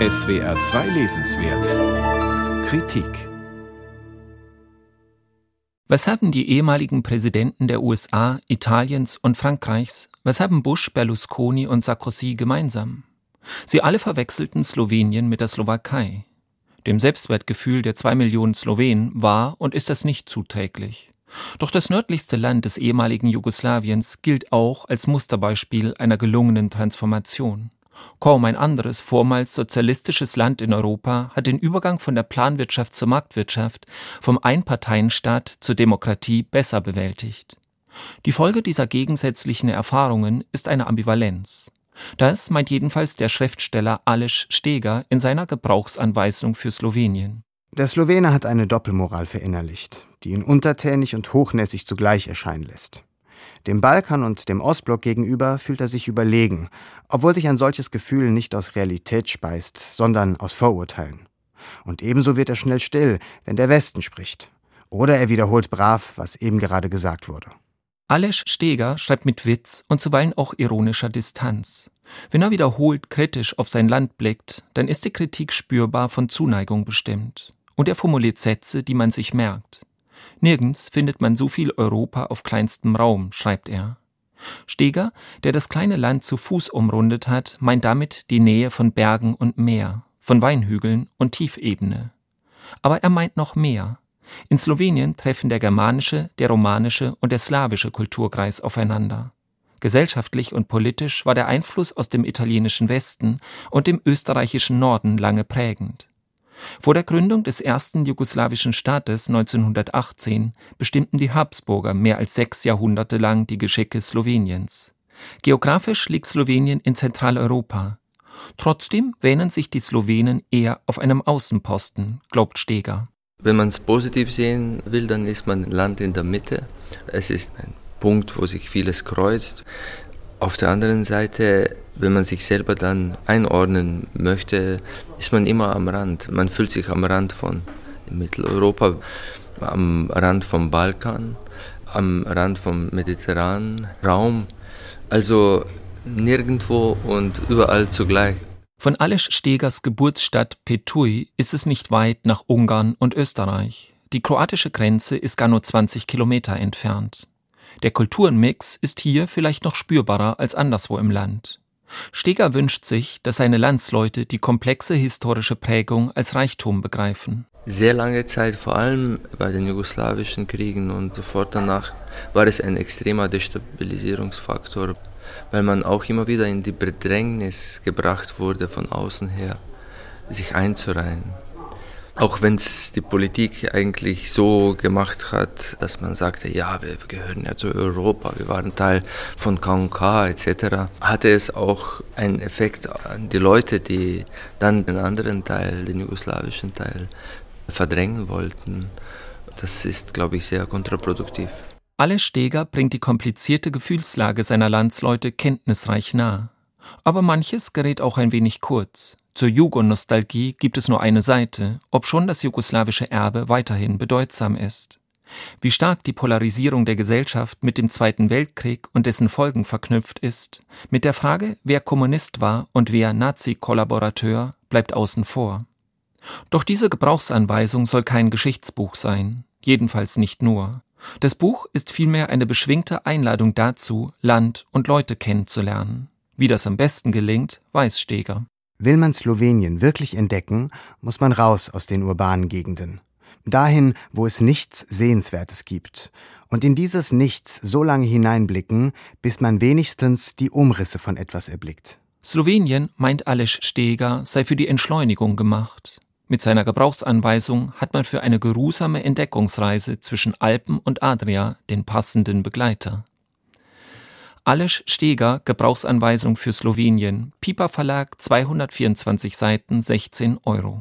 SWR 2 Lesenswert Kritik Was haben die ehemaligen Präsidenten der USA, Italiens und Frankreichs, was haben Bush, Berlusconi und Sarkozy gemeinsam? Sie alle verwechselten Slowenien mit der Slowakei. Dem Selbstwertgefühl der zwei Millionen Slowenen war und ist das nicht zuträglich. Doch das nördlichste Land des ehemaligen Jugoslawiens gilt auch als Musterbeispiel einer gelungenen Transformation. Kaum ein anderes vormals sozialistisches Land in Europa hat den Übergang von der Planwirtschaft zur Marktwirtschaft, vom Einparteienstaat zur Demokratie besser bewältigt. Die Folge dieser gegensätzlichen Erfahrungen ist eine Ambivalenz. Das meint jedenfalls der Schriftsteller Aleš Steger in seiner Gebrauchsanweisung für Slowenien. Der Slowene hat eine Doppelmoral verinnerlicht, die ihn untertänig und hochnäsig zugleich erscheinen lässt. Dem Balkan und dem Ostblock gegenüber fühlt er sich überlegen, obwohl sich ein solches Gefühl nicht aus Realität speist, sondern aus Vorurteilen. Und ebenso wird er schnell still, wenn der Westen spricht. Oder er wiederholt brav, was eben gerade gesagt wurde. Aleš Steger schreibt mit Witz und zuweilen auch ironischer Distanz. Wenn er wiederholt kritisch auf sein Land blickt, dann ist die Kritik spürbar von Zuneigung bestimmt. Und er formuliert Sätze, die man sich merkt. Nirgends findet man so viel Europa auf kleinstem Raum, schreibt er. Steger, der das kleine Land zu Fuß umrundet hat, meint damit die Nähe von Bergen und Meer, von Weinhügeln und Tiefebene. Aber er meint noch mehr. In Slowenien treffen der germanische, der romanische und der slawische Kulturkreis aufeinander. Gesellschaftlich und politisch war der Einfluss aus dem italienischen Westen und dem österreichischen Norden lange prägend. Vor der Gründung des ersten jugoslawischen Staates 1918 bestimmten die Habsburger mehr als sechs Jahrhunderte lang die Geschicke Sloweniens. Geografisch liegt Slowenien in Zentraleuropa. Trotzdem wähnen sich die Slowenen eher auf einem Außenposten, glaubt Steger. Wenn man es positiv sehen will, dann ist man ein Land in der Mitte. Es ist ein Punkt, wo sich vieles kreuzt. Auf der anderen Seite, wenn man sich selber dann einordnen möchte, ist man immer am Rand. Man fühlt sich am Rand von Mitteleuropa, am Rand vom Balkan, am Rand vom mediterranen Raum. Also nirgendwo und überall zugleich. Von Aleš Stegers Geburtsstadt Petui ist es nicht weit nach Ungarn und Österreich. Die kroatische Grenze ist gar nur 20 Kilometer entfernt. Der Kulturenmix ist hier vielleicht noch spürbarer als anderswo im Land. Steger wünscht sich, dass seine Landsleute die komplexe historische Prägung als Reichtum begreifen. Sehr lange Zeit, vor allem bei den jugoslawischen Kriegen und sofort danach, war es ein extremer Destabilisierungsfaktor, weil man auch immer wieder in die Bedrängnis gebracht wurde, von außen her sich einzureihen. Auch wenn es die Politik eigentlich so gemacht hat, dass man sagte, ja, wir gehören ja zu Europa, wir waren Teil von KK etc., hatte es auch einen Effekt an die Leute, die dann den anderen Teil, den jugoslawischen Teil, verdrängen wollten. Das ist, glaube ich, sehr kontraproduktiv. Alle Steger bringt die komplizierte Gefühlslage seiner Landsleute kenntnisreich nahe. Aber manches gerät auch ein wenig kurz. Zur Jugonostalgie gibt es nur eine Seite, obschon das jugoslawische Erbe weiterhin bedeutsam ist. Wie stark die Polarisierung der Gesellschaft mit dem Zweiten Weltkrieg und dessen Folgen verknüpft ist, mit der Frage, wer Kommunist war und wer Nazi-Kollaborateur, bleibt außen vor. Doch diese Gebrauchsanweisung soll kein Geschichtsbuch sein, jedenfalls nicht nur. Das Buch ist vielmehr eine beschwingte Einladung dazu, Land und Leute kennenzulernen. Wie das am besten gelingt, weiß Steger. Will man Slowenien wirklich entdecken, muss man raus aus den urbanen Gegenden. Dahin, wo es nichts Sehenswertes gibt. Und in dieses Nichts so lange hineinblicken, bis man wenigstens die Umrisse von etwas erblickt. Slowenien, meint Aleš Steger, sei für die Entschleunigung gemacht. Mit seiner Gebrauchsanweisung hat man für eine geruhsame Entdeckungsreise zwischen Alpen und Adria den passenden Begleiter. Aleš Steger, Gebrauchsanweisung für Slowenien, Piper Verlag, 224 Seiten, 16 Euro